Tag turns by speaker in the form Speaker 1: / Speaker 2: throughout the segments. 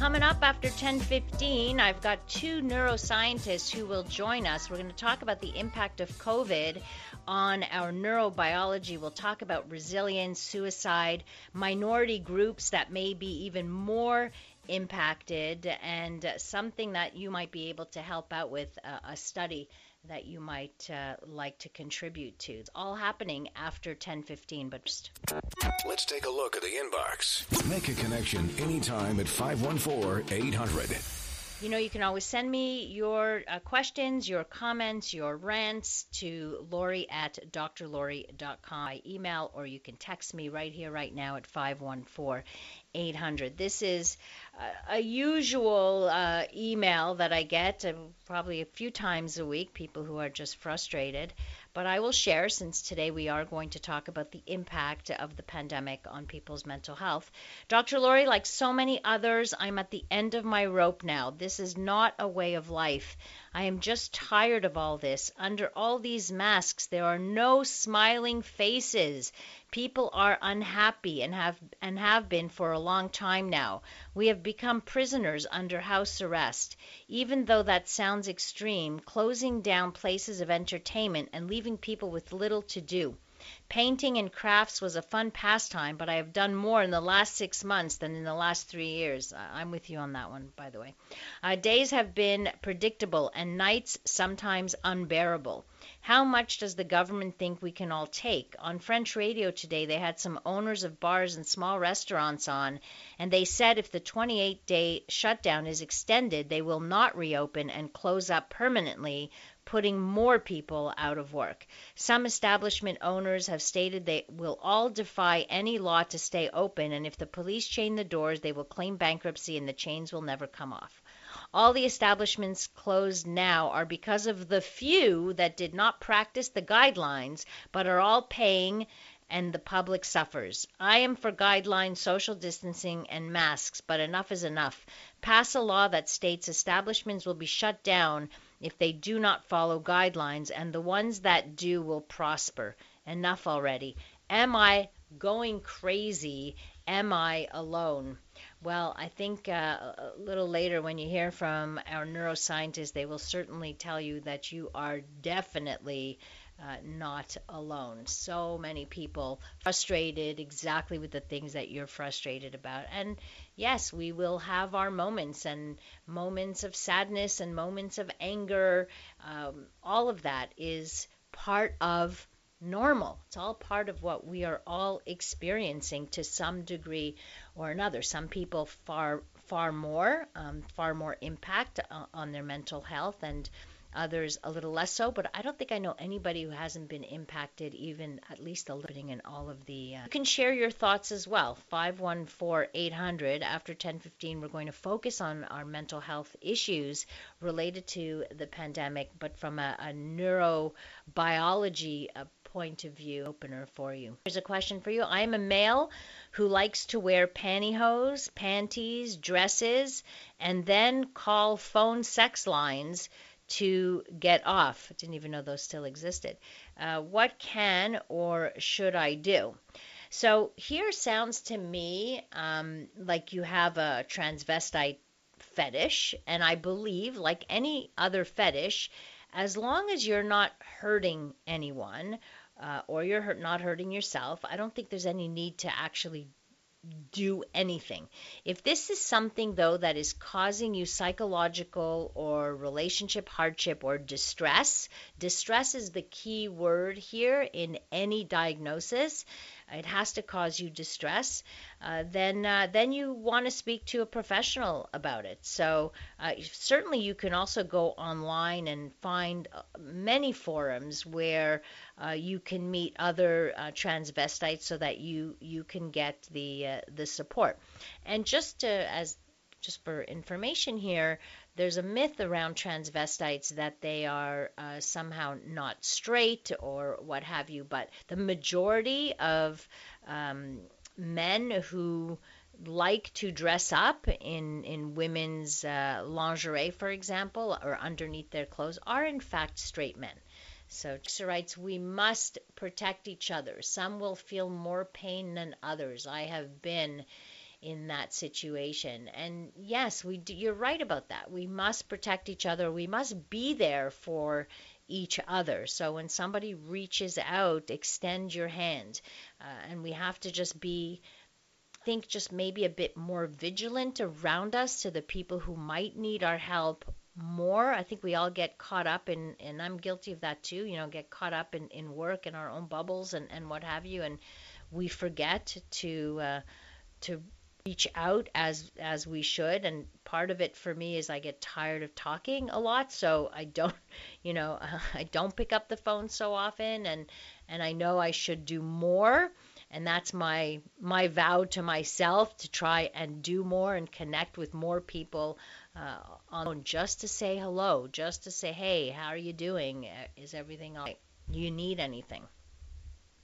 Speaker 1: Coming up after 10:15, I've got two neuroscientists who will join us. We're going to talk about the impact of COVID on our neurobiology. We'll talk about resilience, suicide, minority groups that may be even more impacted, and something that you might be able to help out with uh, a study that you might uh, like to contribute to. It's all happening after 10:15, but just
Speaker 2: Let's take a look at the inbox. Make a connection anytime at 514-800.
Speaker 1: You know, you can always send me your uh, questions, your comments, your rants to Lori at drlori.com by email, or you can text me right here, right now at 514 800. This is uh, a usual uh, email that I get uh, probably a few times a week, people who are just frustrated. But I will share since today we are going to talk about the impact of the pandemic on people's mental health. Dr. Lori, like so many others, I'm at the end of my rope now. This is not a way of life. I am just tired of all this. Under all these masks, there are no smiling faces. People are unhappy and have and have been for a long time now. We have become prisoners under house arrest. Even though that sounds extreme, closing down places of entertainment and leaving people with little to do. Painting and crafts was a fun pastime, but I have done more in the last six months than in the last three years. I'm with you on that one, by the way. Uh, days have been predictable and nights sometimes unbearable. How much does the government think we can all take? On French radio today, they had some owners of bars and small restaurants on, and they said if the 28 day shutdown is extended, they will not reopen and close up permanently, putting more people out of work. Some establishment owners have stated they will all defy any law to stay open, and if the police chain the doors, they will claim bankruptcy and the chains will never come off. All the establishments closed now are because of the few that did not practice the guidelines but are all paying and the public suffers. I am for guidelines, social distancing, and masks, but enough is enough. Pass a law that states establishments will be shut down if they do not follow guidelines, and the ones that do will prosper. Enough already. Am I going crazy? Am I alone? Well, I think uh, a little later when you hear from our neuroscientists, they will certainly tell you that you are definitely uh, not alone. So many people frustrated exactly with the things that you're frustrated about. And yes, we will have our moments and moments of sadness and moments of anger. Um, all of that is part of normal. It's all part of what we are all experiencing to some degree or another. Some people far far more, um, far more impact uh, on their mental health, and others a little less so. But I don't think I know anybody who hasn't been impacted, even at least a little bit in all of the. Uh... You can share your thoughts as well. 514-800. After 10:15, we're going to focus on our mental health issues related to the pandemic, but from a, a neurobiology uh, point of view opener for you. Here's a question for you. I am a male who likes to wear pantyhose, panties, dresses, and then call phone sex lines to get off. Didn't even know those still existed. Uh, what can or should I do? So here sounds to me um, like you have a transvestite fetish, and I believe, like any other fetish, as long as you're not hurting anyone uh, or you're hurt, not hurting yourself, I don't think there's any need to actually do anything. If this is something, though, that is causing you psychological or relationship hardship or distress, distress is the key word here in any diagnosis it has to cause you distress, uh, then uh, then you want to speak to a professional about it. So uh, certainly you can also go online and find uh, many forums where uh, you can meet other uh, transvestites so that you you can get the the support. And just to, as just for information here, there's a myth around transvestites that they are uh, somehow not straight or what have you, but the majority of um, men who like to dress up in in women's uh, lingerie, for example, or underneath their clothes, are in fact straight men. So writes, we must protect each other. Some will feel more pain than others. I have been in that situation. And yes, we do, you're right about that. We must protect each other. We must be there for each other. So when somebody reaches out, extend your hand. Uh, and we have to just be think just maybe a bit more vigilant around us to the people who might need our help more. I think we all get caught up in, and I'm guilty of that too, you know, get caught up in, in work and our own bubbles and, and what have you. And we forget to, uh, to reach out as as we should. And part of it for me is I get tired of talking a lot. So I don't you know I don't pick up the phone so often. And and I know I should do more. And that's my my vow to myself to try and do more and connect with more people uh, on just to say hello just to say hey how are you doing? Is everything all right? You need anything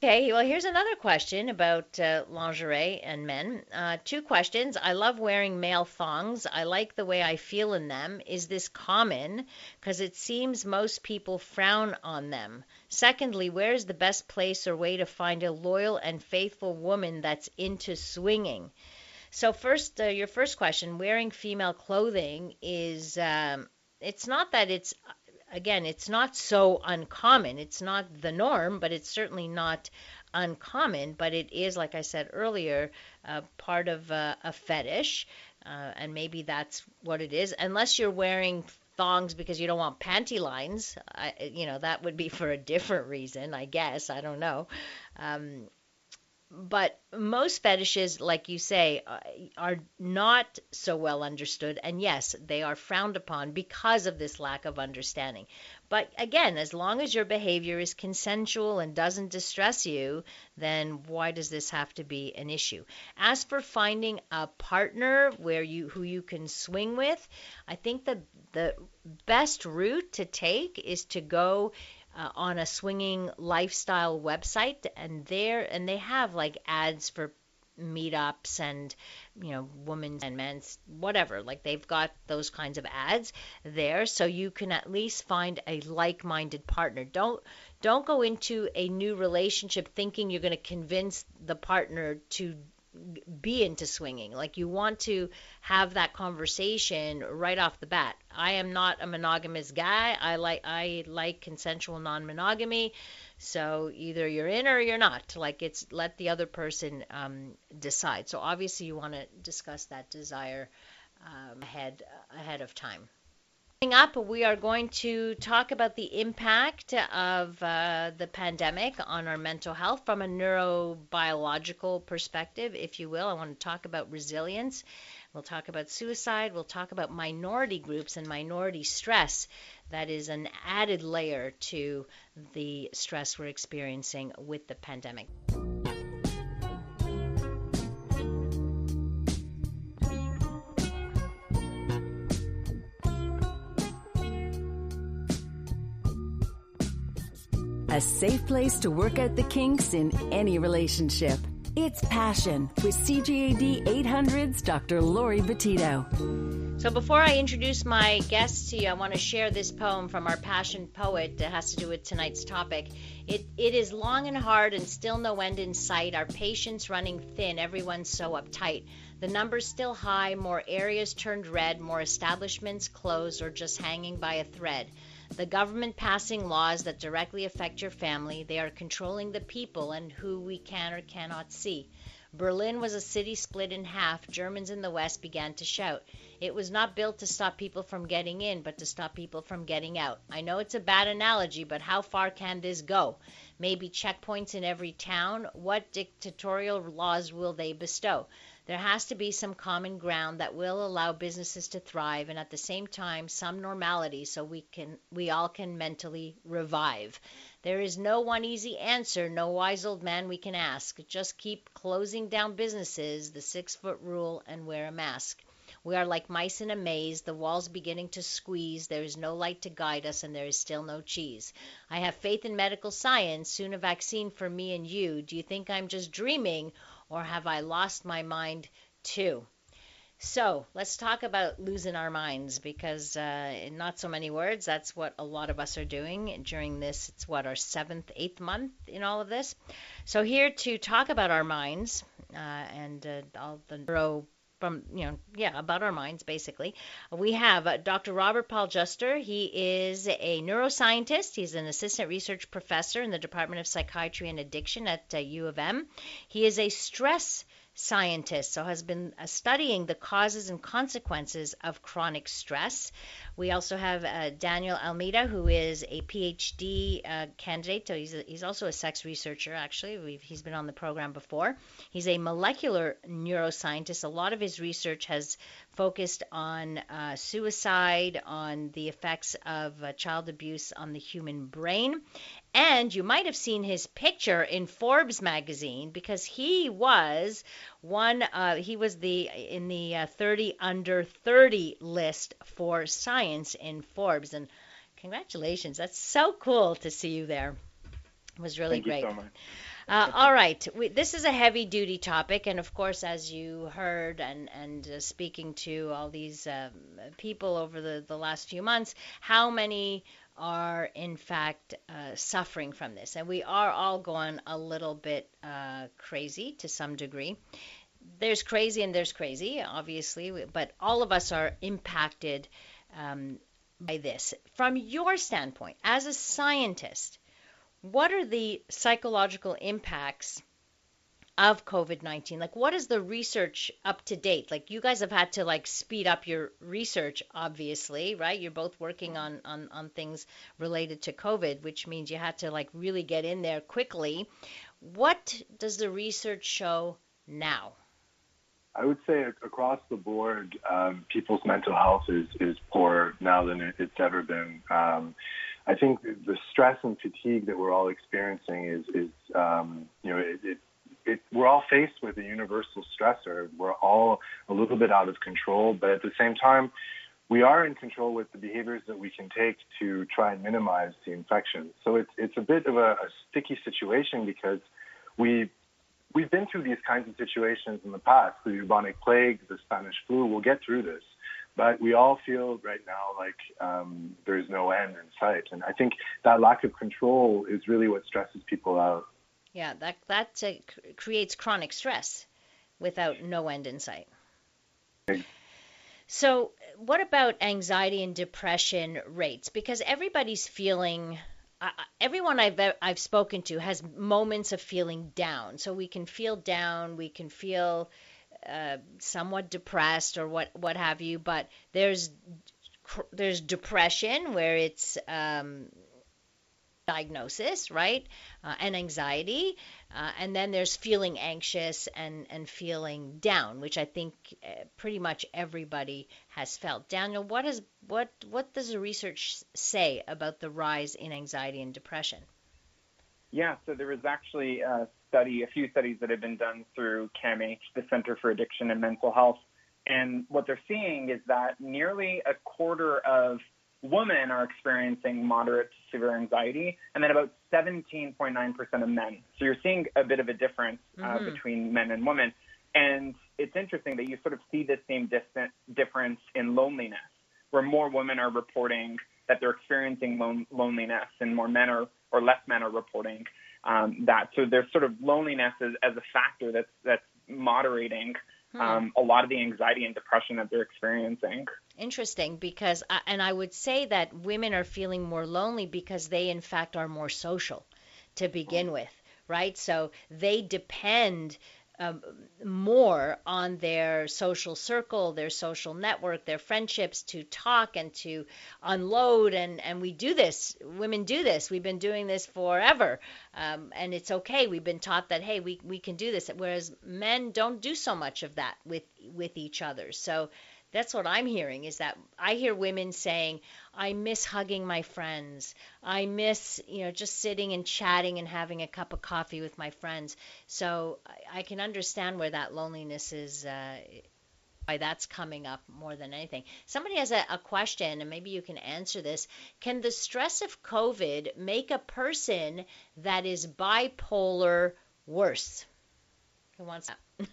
Speaker 1: Okay, well, here's another question about uh, lingerie and men. Uh, two questions. I love wearing male thongs. I like the way I feel in them. Is this common? Because it seems most people frown on them. Secondly, where is the best place or way to find a loyal and faithful woman that's into swinging? So, first, uh, your first question wearing female clothing is. Um, it's not that it's again, it's not so uncommon. It's not the norm, but it's certainly not uncommon. But it is, like I said earlier, uh, part of uh, a fetish, uh, and maybe that's what it is. Unless you're wearing thongs because you don't want panty lines, I, you know, that would be for a different reason, I guess. I don't know. Um, but most fetishes, like you say, uh, are not so well understood. And yes, they are frowned upon because of this lack of understanding. But again, as long as your behavior is consensual and doesn't distress you, then why does this have to be an issue? As for finding a partner where you who you can swing with, I think the the best route to take is to go uh, on a swinging lifestyle website, and there and they have like ads for meetups and you know women's and men's whatever. Like they've got those kinds of ads there so you can at least find a like-minded partner. Don't don't go into a new relationship thinking you're going to convince the partner to be into swinging. Like you want to have that conversation right off the bat. I am not a monogamous guy. I like I like consensual non-monogamy. So either you're in or you're not. Like it's let the other person um, decide. So obviously you want to discuss that desire um, ahead ahead of time. Coming up, we are going to talk about the impact of uh, the pandemic on our mental health from a neurobiological perspective, if you will. I want to talk about resilience. We'll talk about suicide. We'll talk about minority groups and minority stress. That is an added layer to the stress we're experiencing with the pandemic.
Speaker 3: A safe place to work out the kinks in any relationship. It's Passion with CJAD 800's Dr. Lori Betito.
Speaker 1: So before I introduce my guests to you, I want to share this poem from our passion poet that has to do with tonight's topic. It, it is long and hard and still no end in sight. Our patience running thin, everyone's so uptight. The numbers still high, more areas turned red, more establishments closed or just hanging by a thread. The government passing laws that directly affect your family, they are controlling the people and who we can or cannot see. Berlin was a city split in half. Germans in the West began to shout. It was not built to stop people from getting in, but to stop people from getting out. I know it's a bad analogy, but how far can this go? Maybe checkpoints in every town? What dictatorial laws will they bestow? There has to be some common ground that will allow businesses to thrive and at the same time some normality so we can we all can mentally revive. There is no one easy answer, no wise old man we can ask. Just keep closing down businesses, the 6-foot rule and wear a mask. We are like mice in a maze, the walls beginning to squeeze. There is no light to guide us, and there is still no cheese. I have faith in medical science, soon a vaccine for me and you. Do you think I'm just dreaming, or have I lost my mind too? So let's talk about losing our minds because, uh, in not so many words, that's what a lot of us are doing during this. It's what our seventh, eighth month in all of this. So here to talk about our minds uh, and uh, all the neuro from you know yeah about our minds basically. We have uh, dr Robert Paul Juster. He is a neuroscientist. He's an assistant research professor in the department of psychiatry and addiction at uh, u of m. He is a stress scientist, so has been uh, studying the causes and consequences of chronic stress. We also have uh, Daniel Almeida, who is a PhD uh, candidate. So he's, a, he's also a sex researcher, actually. We've, he's been on the program before. He's a molecular neuroscientist. A lot of his research has focused on uh, suicide, on the effects of uh, child abuse on the human brain. And you might have seen his picture in Forbes magazine because he was one. Uh, he was the in the uh, 30 under 30 list for science in Forbes. And congratulations! That's so cool to see you there. It was really
Speaker 4: Thank
Speaker 1: great. Uh, all right, we, this is a heavy duty topic, and of course, as you heard, and and uh, speaking to all these um, people over the the last few months, how many are in fact uh, suffering from this, and we are all going a little bit uh, crazy to some degree. There's crazy and there's crazy, obviously, but all of us are impacted um, by this. From your standpoint, as a scientist what are the psychological impacts of COVID-19? Like what is the research up to date? Like you guys have had to like speed up your research obviously, right? You're both working on on on things related to COVID, which means you had to like really get in there quickly. What does the research show now?
Speaker 4: I would say across the board, um, people's mental health is, is poorer now than it's ever been. Um, I think the stress and fatigue that we're all experiencing is, is um, you know, it, it, it, we're all faced with a universal stressor. We're all a little bit out of control, but at the same time, we are in control with the behaviors that we can take to try and minimize the infection. So it's it's a bit of a, a sticky situation because we we've been through these kinds of situations in the past, the bubonic plague, the Spanish flu. We'll get through this. But we all feel right now like um, there's no end in sight, and I think that lack of control is really what stresses people out.
Speaker 1: Yeah, that that uh, creates chronic stress without no end in sight. So, what about anxiety and depression rates? Because everybody's feeling uh, everyone I've I've spoken to has moments of feeling down. So we can feel down, we can feel uh, somewhat depressed or what what have you. But there's there's depression where it's um, diagnosis, right, uh, and anxiety, uh, and then there's feeling anxious and and feeling down, which I think uh, pretty much everybody has felt. Daniel, what is what what does the research say about the rise in anxiety and depression?
Speaker 5: Yeah, so there was actually a study, a few studies that have been done through CAMH, the Center for Addiction and Mental Health. And what they're seeing is that nearly a quarter of women are experiencing moderate to severe anxiety, and then about 17.9% of men. So you're seeing a bit of a difference uh, mm-hmm. between men and women. And it's interesting that you sort of see the same distant difference in loneliness, where more women are reporting that they're experiencing lon- loneliness, and more men are or less men are reporting um, that. So there's sort of loneliness as, as a factor that's that's moderating hmm. um, a lot of the anxiety and depression that they're experiencing.
Speaker 1: Interesting, because I, and I would say that women are feeling more lonely because they in fact are more social to begin with, right? So they depend um, more on their social circle, their social network, their friendships to talk and to unload. And, and we do this. Women do this. We've been doing this forever. Um, and it's okay. We've been taught that, hey, we, we can do this. Whereas men don't do so much of that with, with each other. So that's what I'm hearing is that I hear women saying, I miss hugging my friends. I miss, you know, just sitting and chatting and having a cup of coffee with my friends. So I, I can understand where that loneliness is uh, why that's coming up more than anything. Somebody has a, a, question, and maybe you can answer this. Can the stress of COVID make a person that is bipolar worse? Who wants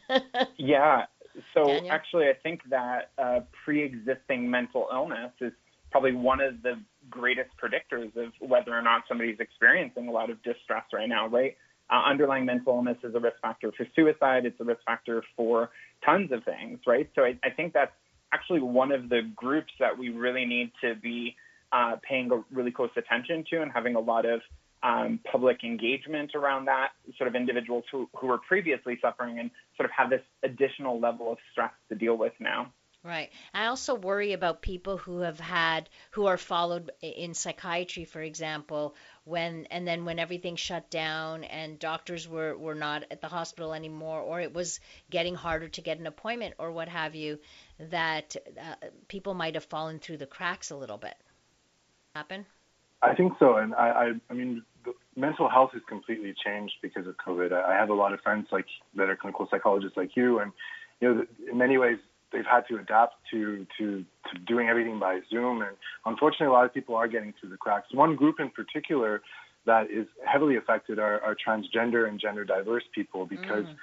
Speaker 5: that? yeah. So Daniel? actually, I think that uh, pre-existing mental illness is probably one of the greatest predictors of whether or not somebody's experiencing a lot of distress right now, right? Uh, underlying mental illness is a risk factor for suicide. It's a risk factor for tons of things, right? So I, I think that's actually one of the groups that we really need to be uh, paying a really close attention to and having a lot of um, public engagement around that, sort of individuals who, who were previously suffering and sort of have this additional level of stress to deal with now.
Speaker 1: Right. I also worry about people who have had who are followed in psychiatry, for example, when and then when everything shut down and doctors were were not at the hospital anymore, or it was getting harder to get an appointment or what have you, that uh, people might have fallen through the cracks a little bit. Happen?
Speaker 4: I think so, and I I, I mean mental health has completely changed because of COVID. I, I have a lot of friends like that are clinical psychologists like you, and you know in many ways they've had to adapt to, to, to doing everything by Zoom. And unfortunately, a lot of people are getting through the cracks. One group in particular that is heavily affected are, are transgender and gender diverse people because mm.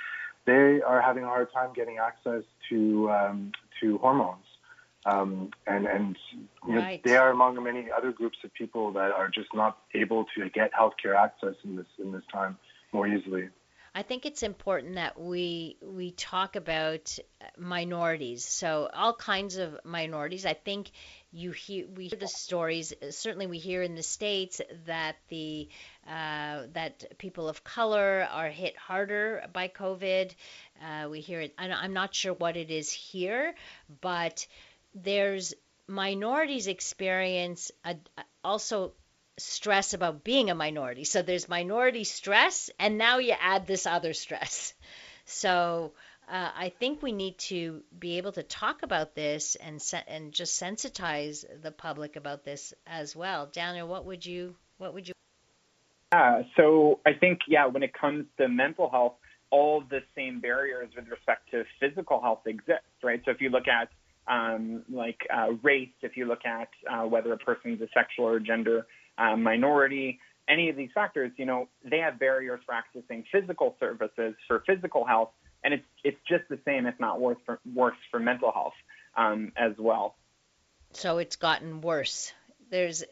Speaker 4: they are having a hard time getting access to, um, to hormones. Um, and and you know, right. they are among many other groups of people that are just not able to get healthcare access in this in this time more easily.
Speaker 1: I think it's important that we we talk about minorities. So all kinds of minorities. I think you hear we hear the stories. Certainly, we hear in the states that the uh, that people of color are hit harder by COVID. Uh, we hear it. I'm not sure what it is here, but there's minorities experience a, also stress about being a minority. So there's minority stress, and now you add this other stress. So uh, I think we need to be able to talk about this and se- and just sensitize the public about this as well. Daniel, what would you what would you?
Speaker 5: Yeah, so I think yeah, when it comes to mental health, all the same barriers with respect to physical health exist, right? So if you look at um, like uh, race, if you look at uh, whether a person's a sexual or gender uh, minority, any of these factors, you know, they have barriers for accessing physical services for physical health, and it's it's just the same, if not worse, for worse for mental health um, as well.
Speaker 1: So it's gotten worse. There's,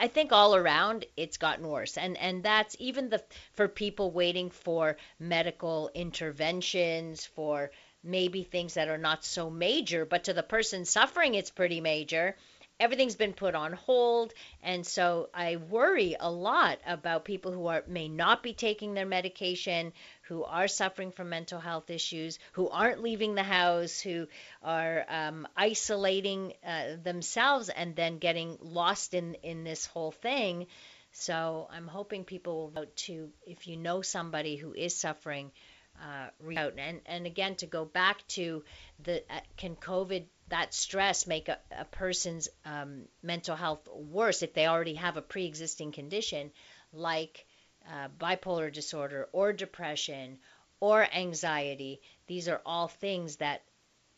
Speaker 1: I think, all around it's gotten worse, and and that's even the for people waiting for medical interventions for maybe things that are not so major, but to the person suffering, it's pretty major. Everything's been put on hold. And so i worry a lot about people who are may not be taking their medication who are suffering from mental health issues who aren't leaving the house who are um, isolating uh, themselves and then getting lost in in this whole thing. So i'm hoping people will vote to if you know somebody who is suffering uh, reach out. And and again to go back to the uh, can covid that stress make a, a person's um, mental health worse if they already have a pre-existing condition like uh, bipolar disorder or depression or anxiety? These are all things that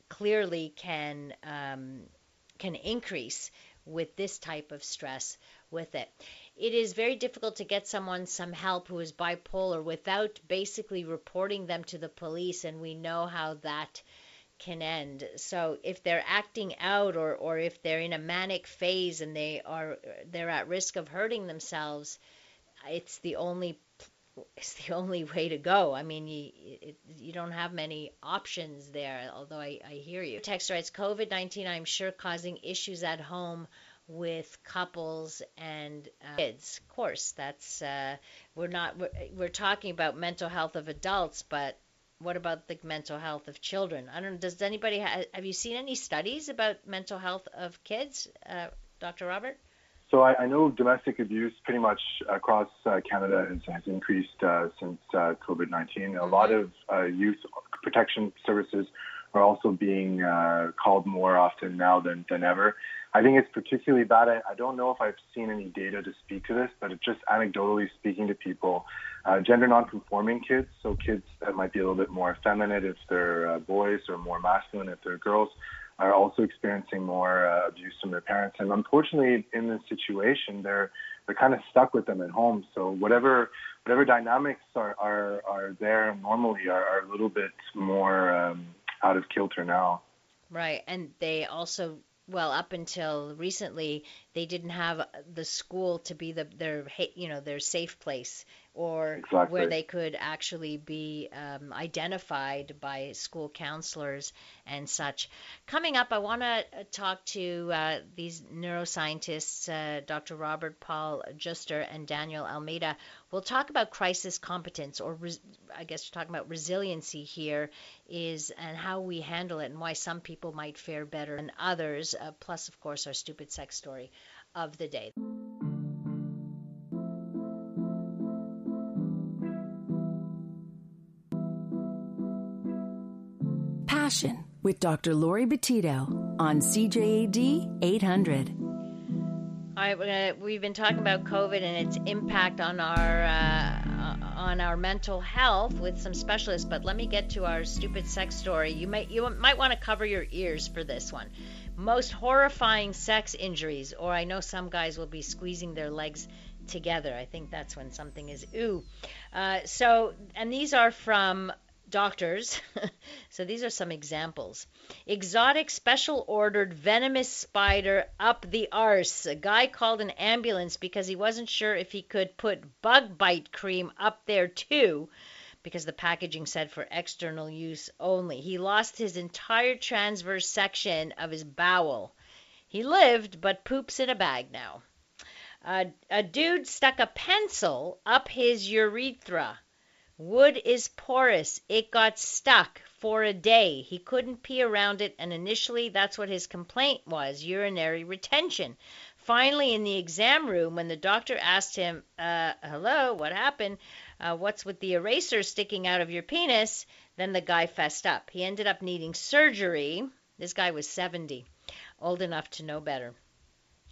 Speaker 1: clearly can um, can increase with this type of stress with it it is very difficult to get someone some help who is bipolar without basically reporting them to the police and we know how that can end. So if they're acting out or, or if they're in a manic phase and they are they're at risk of hurting themselves, it's the only it's the only way to go. I mean, you it, you don't have many options there. Although I, I hear you. Text writes COVID nineteen. I'm sure causing issues at home with couples and uh, kids. Of course, that's uh, we're not we're, we're talking about mental health of adults, but what about the mental health of children? I don't know. Does anybody ha- have you seen any studies about mental health of kids, uh, Dr. Robert?
Speaker 4: So I, I, know domestic abuse pretty much across uh, Canada has, has increased uh, since uh, COVID-19. Mm-hmm. A lot of uh, youth protection services are also being uh, called more often now than, than ever. I think it's particularly bad. I, I don't know if I've seen any data to speak to this, but it's just anecdotally speaking to people, uh, gender nonconforming kids, so kids that might be a little bit more effeminate if they're uh, boys or more masculine if they're girls, are also experiencing more uh, abuse from their parents. And unfortunately, in this situation, they're they're kind of stuck with them at home. So whatever whatever dynamics are are, are there normally are, are a little bit more um, out of kilter now.
Speaker 1: Right, and they also well up until recently they didn't have the school to be the their you know their safe place or
Speaker 4: exactly.
Speaker 1: where they could actually be um, identified by school counselors and such. Coming up, I want to uh, talk to uh, these neuroscientists, uh, Dr. Robert Paul Juster and Daniel Almeida. We'll talk about crisis competence, or res- I guess we're talking about resiliency here, is and how we handle it, and why some people might fare better than others. Uh, plus, of course, our stupid sex story of the day.
Speaker 3: Passion with Dr. Lori Betito on CJAD 800.
Speaker 1: All right, gonna, we've been talking about COVID and its impact on our uh, on our mental health with some specialists. But let me get to our stupid sex story. You might you might want to cover your ears for this one. Most horrifying sex injuries, or I know some guys will be squeezing their legs together. I think that's when something is ooh. Uh, so, and these are from doctors. so these are some examples. Exotic special ordered venomous spider up the arse. A guy called an ambulance because he wasn't sure if he could put bug bite cream up there too because the packaging said for external use only. He lost his entire transverse section of his bowel. He lived, but poops in a bag now. Uh, a dude stuck a pencil up his urethra. Wood is porous. It got stuck for a day. He couldn't pee around it, and initially that's what his complaint was urinary retention. Finally, in the exam room, when the doctor asked him, uh, Hello, what happened? Uh, what's with the eraser sticking out of your penis? Then the guy fessed up. He ended up needing surgery. This guy was 70, old enough to know better.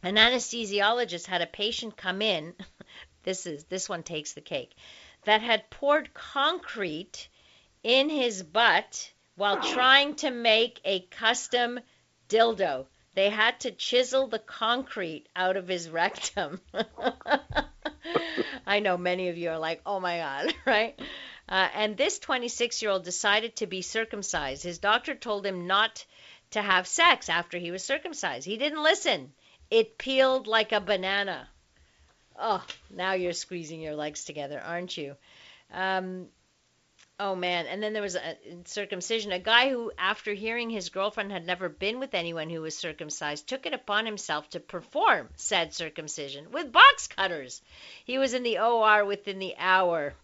Speaker 1: An anesthesiologist had a patient come in. this is this one takes the cake. That had poured concrete in his butt while trying to make a custom dildo. They had to chisel the concrete out of his rectum. I know many of you are like, oh my God, right? Uh, and this 26 year old decided to be circumcised. His doctor told him not to have sex after he was circumcised. He didn't listen. It peeled like a banana. Oh, now you're squeezing your legs together, aren't you? Um, Oh man, and then there was a circumcision. A guy who, after hearing his girlfriend had never been with anyone who was circumcised, took it upon himself to perform said circumcision with box cutters. He was in the OR within the hour.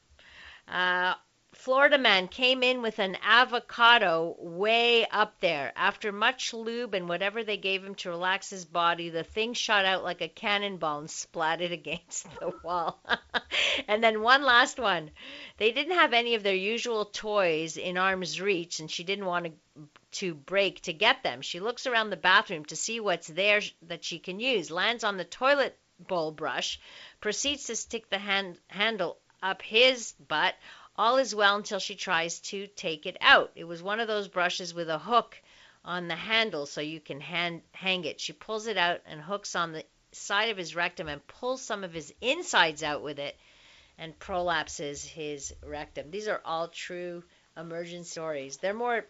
Speaker 1: Uh, Florida man came in with an avocado way up there. After much lube and whatever they gave him to relax his body, the thing shot out like a cannonball and splatted against the wall. and then one last one. They didn't have any of their usual toys in arm's reach, and she didn't want to to break to get them. She looks around the bathroom to see what's there that she can use, lands on the toilet bowl brush, proceeds to stick the hand, handle up his butt, all is well until she tries to take it out. It was one of those brushes with a hook on the handle so you can hand, hang it. She pulls it out and hooks on the side of his rectum and pulls some of his insides out with it and prolapses his rectum. These are all true emergent stories. They're more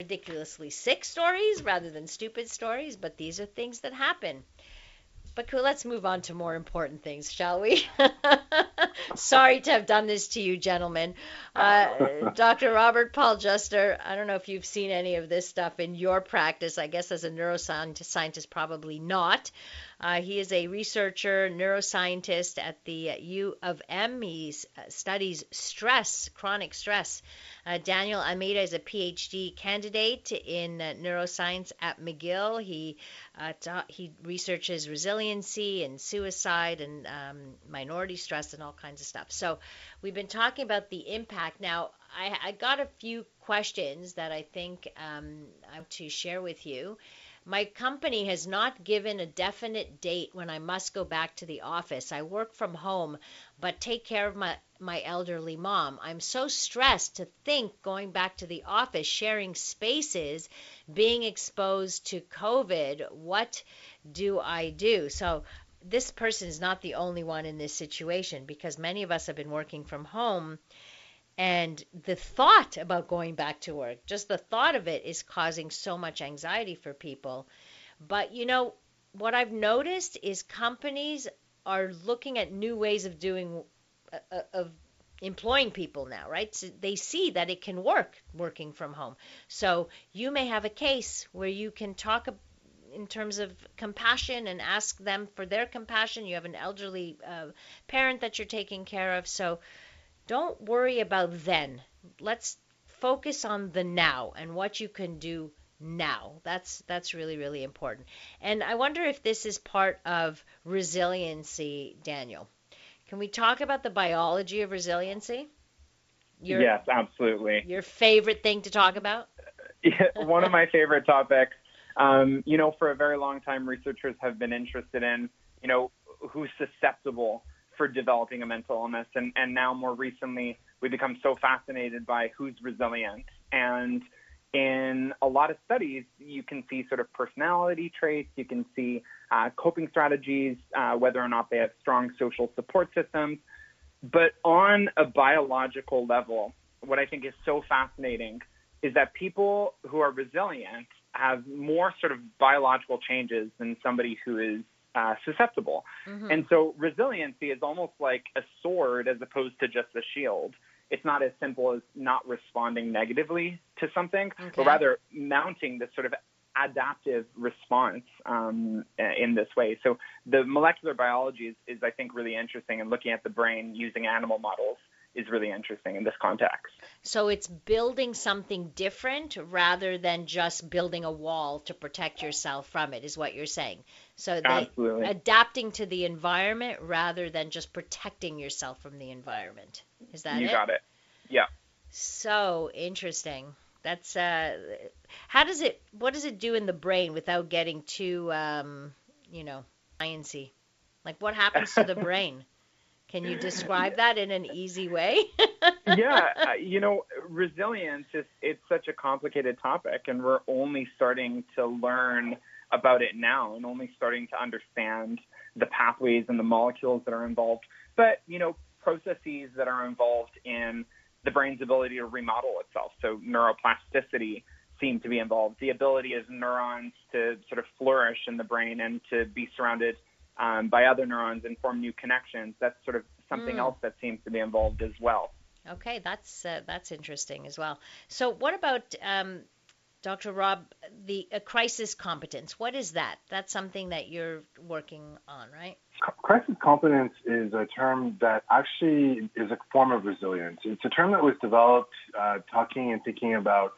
Speaker 1: ridiculously sick stories rather than stupid stories, but these are things that happen. But let's move on to more important things, shall we? Sorry to have done this to you, gentlemen. Uh, Dr. Robert Paul Juster, I don't know if you've seen any of this stuff in your practice. I guess as a neuroscientist, probably not. Uh, he is a researcher, neuroscientist at the U of M. He uh, studies stress, chronic stress. Uh, Daniel Almeida is a PhD candidate in uh, neuroscience at McGill. He uh, ta- he researches resiliency and suicide and um, minority stress and all kinds of stuff. So we've been talking about the impact. Now I, I got a few questions that I think um, I want to share with you. My company has not given a definite date when I must go back to the office. I work from home, but take care of my, my elderly mom. I'm so stressed to think going back to the office, sharing spaces, being exposed to COVID. What do I do? So, this person is not the only one in this situation because many of us have been working from home and the thought about going back to work, just the thought of it is causing so much anxiety for people. But you know, what I've noticed is companies are looking at new ways of doing uh, uh, of employing people now, right? So they see that it can work working from home. So you may have a case where you can talk in terms of compassion and ask them for their compassion. You have an elderly uh, parent that you're taking care of, so don't worry about then. Let's focus on the now and what you can do now. That's that's really really important. And I wonder if this is part of resiliency, Daniel. Can we talk about the biology of resiliency?
Speaker 5: Your, yes, absolutely.
Speaker 1: Your favorite thing to talk about?
Speaker 5: One of my favorite topics. Um, you know, for a very long time, researchers have been interested in, you know, who's susceptible for developing a mental illness. And, and now, more recently, we become so fascinated by who's resilient. And in a lot of studies, you can see sort of personality traits, you can see uh, coping strategies, uh, whether or not they have strong social support systems. But on a biological level, what I think is so fascinating is that people who are resilient have more sort of biological changes than somebody who is uh, susceptible. Mm-hmm. And so resiliency is almost like a sword as opposed to just a shield. It's not as simple as not responding negatively to something, okay. but rather mounting this sort of adaptive response um, in this way. So the molecular biology is, is, I think, really interesting, and looking at the brain using animal models is really interesting in this context.
Speaker 1: So it's building something different rather than just building a wall to protect yourself from it, is what you're saying. So
Speaker 5: Absolutely.
Speaker 1: adapting to the environment rather than just protecting yourself from the environment. Is that
Speaker 5: you
Speaker 1: it?
Speaker 5: You got it. Yeah.
Speaker 1: So interesting. That's uh, how does it? What does it do in the brain without getting too, um, you know, sciency? Like what happens to the brain? Can you describe that in an easy way?
Speaker 5: yeah, uh, you know, resilience is it's such a complicated topic, and we're only starting to learn about it now, and only starting to understand the pathways and the molecules that are involved. But you know, processes that are involved in the brain's ability to remodel itself. So neuroplasticity seem to be involved. The ability of neurons to sort of flourish in the brain and to be surrounded um, by other neurons and form new connections. That's sort of something mm. else that seems to be involved as well.
Speaker 1: Okay, that's uh, that's interesting as well. So, what about um, Dr. Rob, the crisis competence? What is that? That's something that you're working on, right?
Speaker 4: Crisis competence is a term that actually is a form of resilience. It's a term that was developed uh, talking and thinking about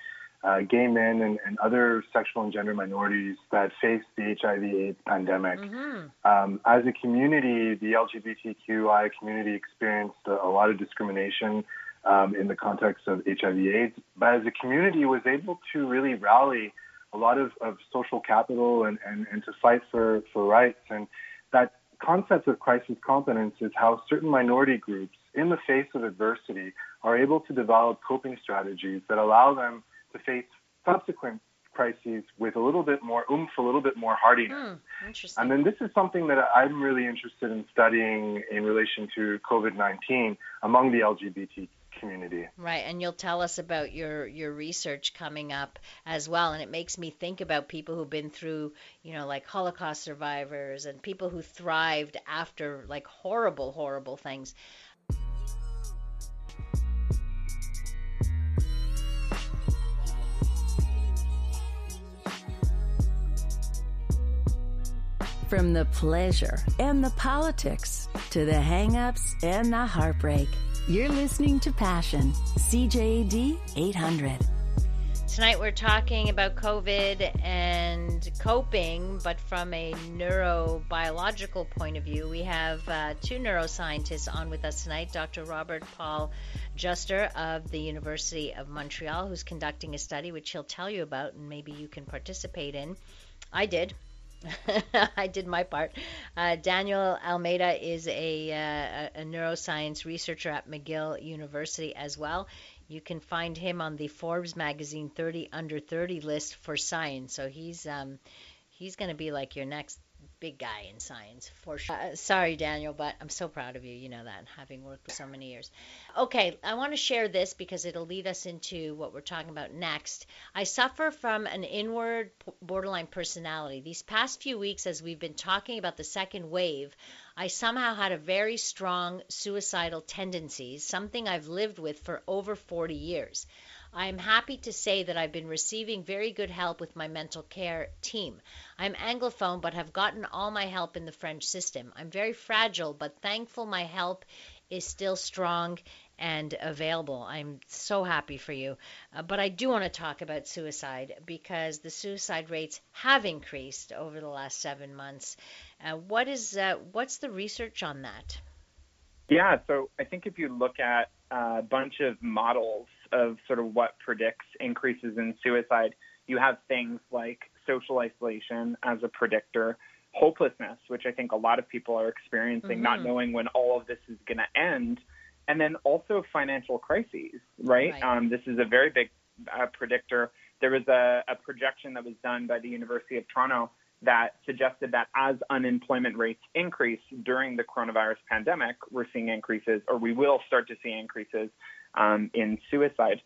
Speaker 4: uh, gay men and, and, other sexual and gender minorities that face the HIV/AIDS pandemic. Mm-hmm. Um, as a community, the LGBTQI community experienced a, a lot of discrimination um, in the context of HIV/AIDS, but as a community, was able to really rally a lot of, of social capital and, and, and to fight for, for rights. And that concept of crisis competence is how certain minority groups, in the face of adversity, are able to develop coping strategies that allow them to face subsequent crises with a little bit more oomph, a little bit more hardiness.
Speaker 1: Mm,
Speaker 4: and then this is something that I'm really interested in studying in relation to COVID-19 among the LGBT community.
Speaker 1: Right, and you'll tell us about your your research coming up as well and it makes me think about people who've been through, you know, like Holocaust survivors and people who thrived after like horrible horrible things.
Speaker 3: From the pleasure and the politics to the hangups and the heartbreak, you're listening to Passion, CJAD 800.
Speaker 1: Tonight we're talking about COVID and coping, but from a neurobiological point of view. We have uh, two neuroscientists on with us tonight Dr. Robert Paul Juster of the University of Montreal, who's conducting a study which he'll tell you about and maybe you can participate in. I did. I did my part. Uh, Daniel Almeida is a, uh, a neuroscience researcher at McGill University as well. You can find him on the Forbes magazine 30 under 30 list for science. So he's um, he's going to be like your next big guy in science for sure. Uh, sorry, Daniel, but I'm so proud of you. You know that, having worked for so many years. Okay, I want to share this because it'll lead us into what we're talking about next. I suffer from an inward borderline personality. These past few weeks, as we've been talking about the second wave, I somehow had a very strong suicidal tendencies, something I've lived with for over 40 years. I am happy to say that I've been receiving very good help with my mental care team. I'm Anglophone, but have gotten all my help in the French system. I'm very fragile, but thankful my help is still strong and available. I'm so happy for you. Uh, but I do want to talk about suicide because the suicide rates have increased over the last seven months. Uh, what is uh, what's the research on that?
Speaker 5: Yeah, so I think if you look at a bunch of models of sort of what predicts increases in suicide, you have things like social isolation as a predictor, hopelessness, which I think a lot of people are experiencing, mm-hmm. not knowing when all of this is going to end, and then also financial crises, right? right. Um, this is a very big uh, predictor. There was a, a projection that was done by the University of Toronto that suggested that as unemployment rates increase during the coronavirus pandemic, we're seeing increases, or we will start to see increases um, in suicide.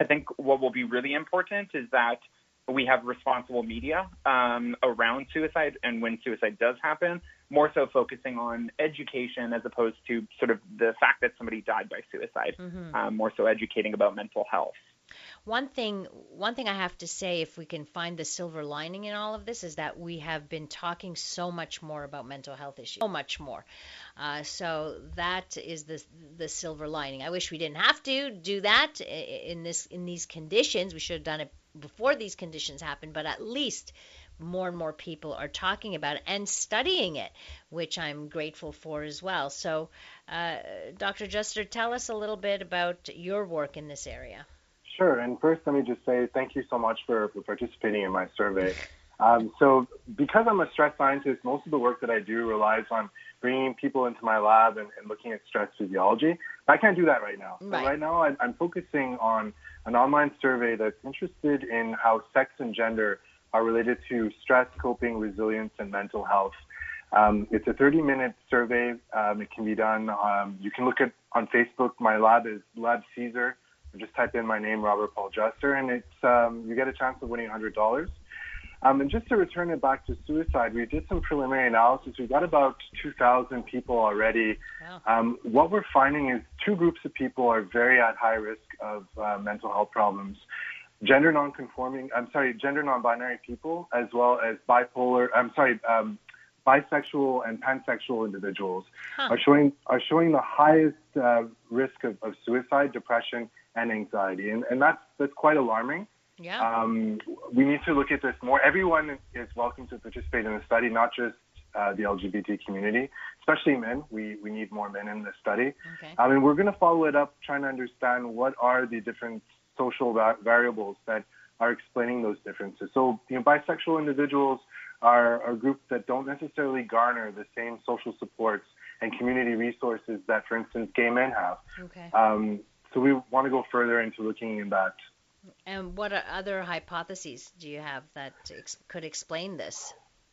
Speaker 5: I think what will be really important is that we have responsible media um, around suicide and when suicide does happen, more so focusing on education as opposed to sort of the fact that somebody died by suicide, mm-hmm. um, more so educating about mental health.
Speaker 1: One thing, one thing I have to say, if we can find the silver lining in all of this, is that we have been talking so much more about mental health issues, so much more. Uh, so that is the the silver lining. I wish we didn't have to do that in this in these conditions. We should have done it before these conditions happened, but at least more and more people are talking about it and studying it, which I'm grateful for as well. So, uh, Dr. Juster, tell us a little bit about your work in this area.
Speaker 4: Sure. And first, let me just say thank you so much for, for participating in my survey. Um, so, because I'm a stress scientist, most of the work that I do relies on bringing people into my lab and, and looking at stress physiology. I can't do that right now. Right. So right now, I, I'm focusing on an online survey that's interested in how sex and gender are related to stress, coping, resilience, and mental health. Um, it's a 30-minute survey. Um, it can be done. Um, you can look at on Facebook. My lab is Lab CESAR. Just type in my name, Robert Paul Juster, and it's um, you get a chance of winning $100. Um, and just to return it back to suicide, we did some preliminary analysis. We've got about 2,000 people already. Wow. Um, what we're finding is two groups of people are very at high risk of uh, mental health problems. Gender nonconforming, I'm sorry, gender non-binary people, as well as bipolar, I'm sorry, um, bisexual and pansexual individuals huh. are showing are showing the highest uh, risk of, of suicide, depression, and anxiety, and, and that's that's quite alarming.
Speaker 1: Yeah.
Speaker 4: Um, we need to look at this more. Everyone is welcome to participate in the study, not just uh, the LGBT community, especially men. We, we need more men in this study. Okay. I mean, we're going to follow it up trying to understand what are the different social va- variables that are explaining those differences. So, you know, bisexual individuals are, are a group that don't necessarily garner the same social supports and community resources that, for instance, gay men have.
Speaker 1: Okay.
Speaker 4: Um, so we want to go further into looking in that
Speaker 1: and what other hypotheses do you have that ex- could explain this?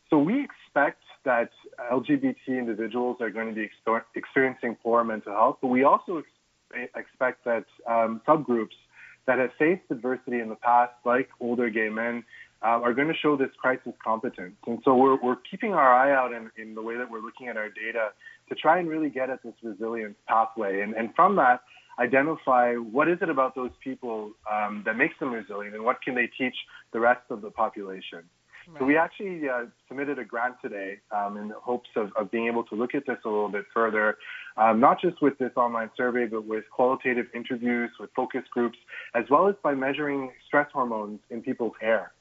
Speaker 4: So we expect that LGBT individuals are going to be experiencing poor mental health, but we also ex- expect that um, subgroups that have faced adversity in the past, like older gay men, uh, are going to show this crisis competence. And so we're, we're keeping our eye out in, in the way that we're looking at our data to try and really get at this resilience pathway. And, and from that, identify what is it about those people um, that makes them resilient and what can they teach the rest of the population. Right. So we actually uh, submitted a grant today um, in the hopes of, of, being able to look at this a little bit further, um, not just with this online survey, but with qualitative interviews, with focus groups, as well as by measuring stress hormones in people's hair.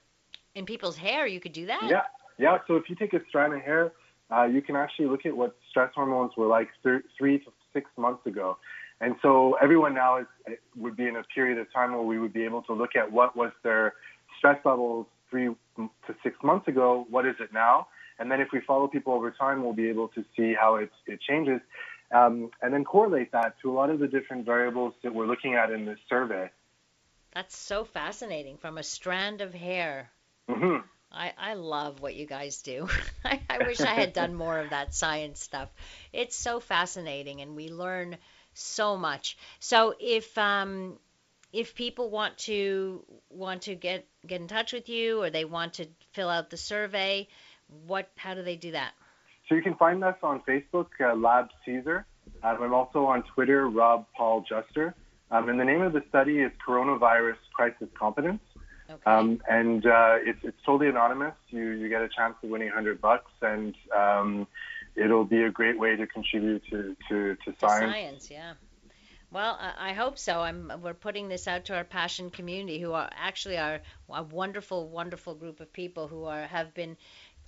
Speaker 1: In people's hair, you could do that?
Speaker 4: Yeah, yeah. So if you take a strand of hair, uh, you can actually look at what stress hormones were like th- three to six months ago. And so everyone now is, would be in a period of time where we would be able to look at what was their stress levels three to six months ago, what is it now? And then if we follow people over time, we'll be able to see how it, it changes. Um, and then correlate that to a lot of the different variables that we're looking at in this survey.
Speaker 1: That's so fascinating. From a strand of hair.
Speaker 4: Mm-hmm.
Speaker 1: I, I love what you guys do. I, I wish I had done more of that science stuff. It's so fascinating, and we learn so much. So if um, if people want to want to get get in touch with you or they want to fill out the survey, what how do they do that?
Speaker 4: So you can find us on Facebook, uh, Lab CESAR. Um, I'm also on Twitter, Rob Paul Juster. Um, and the name of the study is Coronavirus Crisis Competence.
Speaker 1: Okay.
Speaker 4: Um, and uh, it's, it's totally anonymous. You, you get a chance of winning 100 bucks, and um, it'll be a great way to contribute to, to, to science.
Speaker 1: Science, yeah. Well, I hope so. I'm, we're putting this out to our passion community, who are actually are a wonderful, wonderful group of people who are have been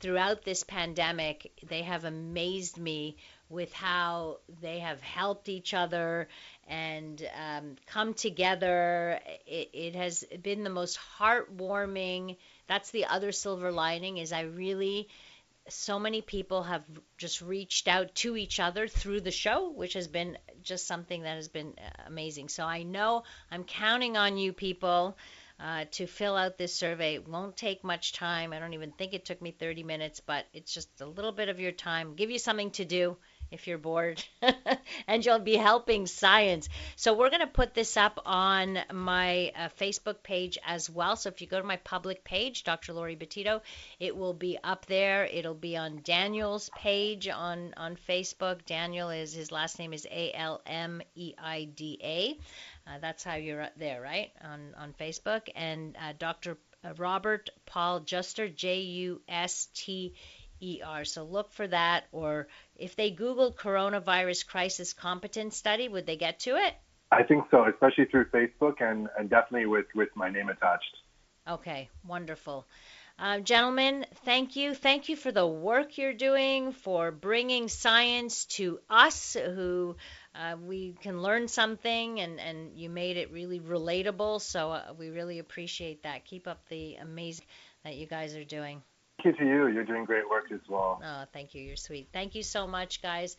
Speaker 1: throughout this pandemic. They have amazed me with how they have helped each other and um, come together. It, it has been the most heartwarming. That's the other silver lining. Is I really so many people have just reached out to each other through the show, which has been just something that has been uh, amazing. So I know I'm counting on you people uh, to fill out this survey. It won't take much time. I don't even think it took me 30 minutes, but it's just a little bit of your time. Give you something to do if you're bored, and you'll be helping science. So we're going to put this up on my uh, Facebook page as well. So if you go to my public page, Dr. Laurie Betito, it will be up there. It'll be on Daniel's page on on Facebook. Daniel is his last name is A L M E I D A. Uh, that's how you're there, right? On on Facebook and uh, Dr. Uh, Robert Paul Juster, J U S T ER. So look for that. Or if they Google coronavirus crisis competence study, would they get to it?
Speaker 4: I think so, especially through Facebook and, and definitely with, with my name attached.
Speaker 1: Okay, wonderful. Uh, gentlemen, thank you. Thank you for the work you're doing, for bringing science to us who uh, we can learn something, and, and you made it really relatable. So uh, we really appreciate that. Keep up the amazing that you guys are doing
Speaker 4: you to you. You're doing great work as well.
Speaker 1: Oh, thank you. You're sweet. Thank you so much, guys.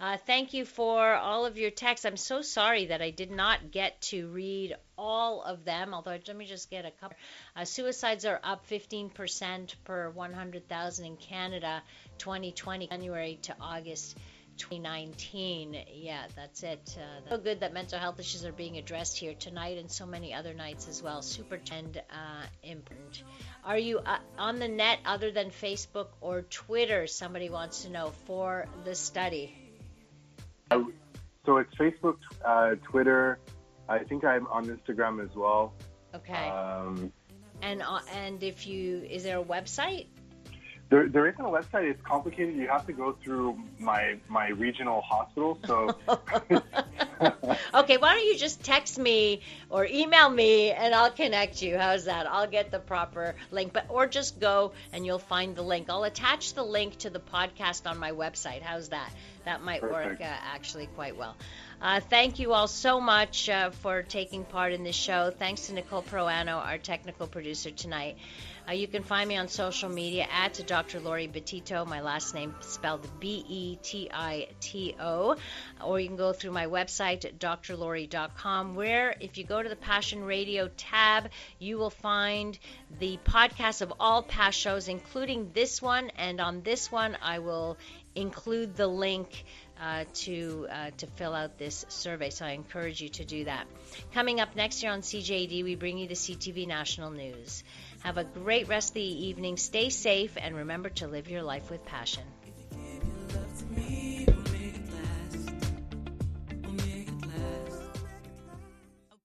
Speaker 1: Uh, thank you for all of your texts. I'm so sorry that I did not get to read all of them, although let me just get a couple. Uh, suicides are up 15% per 100,000 in Canada 2020, January to August. 2019. Yeah, that's it. Uh, so good that mental health issues are being addressed here tonight and so many other nights as well. Super and uh, important. Are you uh, on the net other than Facebook or Twitter? Somebody wants to know for the study.
Speaker 4: So it's Facebook, uh, Twitter. I think I'm on Instagram as well.
Speaker 1: Okay.
Speaker 4: Um,
Speaker 1: and uh, and if you is there a website?
Speaker 4: There, there isn't a website. It's complicated. You have to go through my my regional hospital. So.
Speaker 1: okay, why don't you just text me or email me and I'll connect you. How's that? I'll get the proper link, but or just go and you'll find the link. I'll attach the link to the podcast on my website. How's that? That might
Speaker 4: Perfect.
Speaker 1: work uh, actually quite well. Uh, thank you all so much uh, for taking part in this show. Thanks to Nicole Proano, our technical producer tonight. Uh, you can find me on social media at Dr. Laurie Betito, my last name spelled B E T I T O, or you can go through my website, drlaurie.com, where if you go to the Passion Radio tab, you will find the podcast of all past shows, including this one. And on this one, I will include the link. Uh, to uh, to fill out this survey. So I encourage you to do that. Coming up next year on CJAD, we bring you the CTV National News. Have a great rest of the evening. Stay safe and remember to live your life with passion.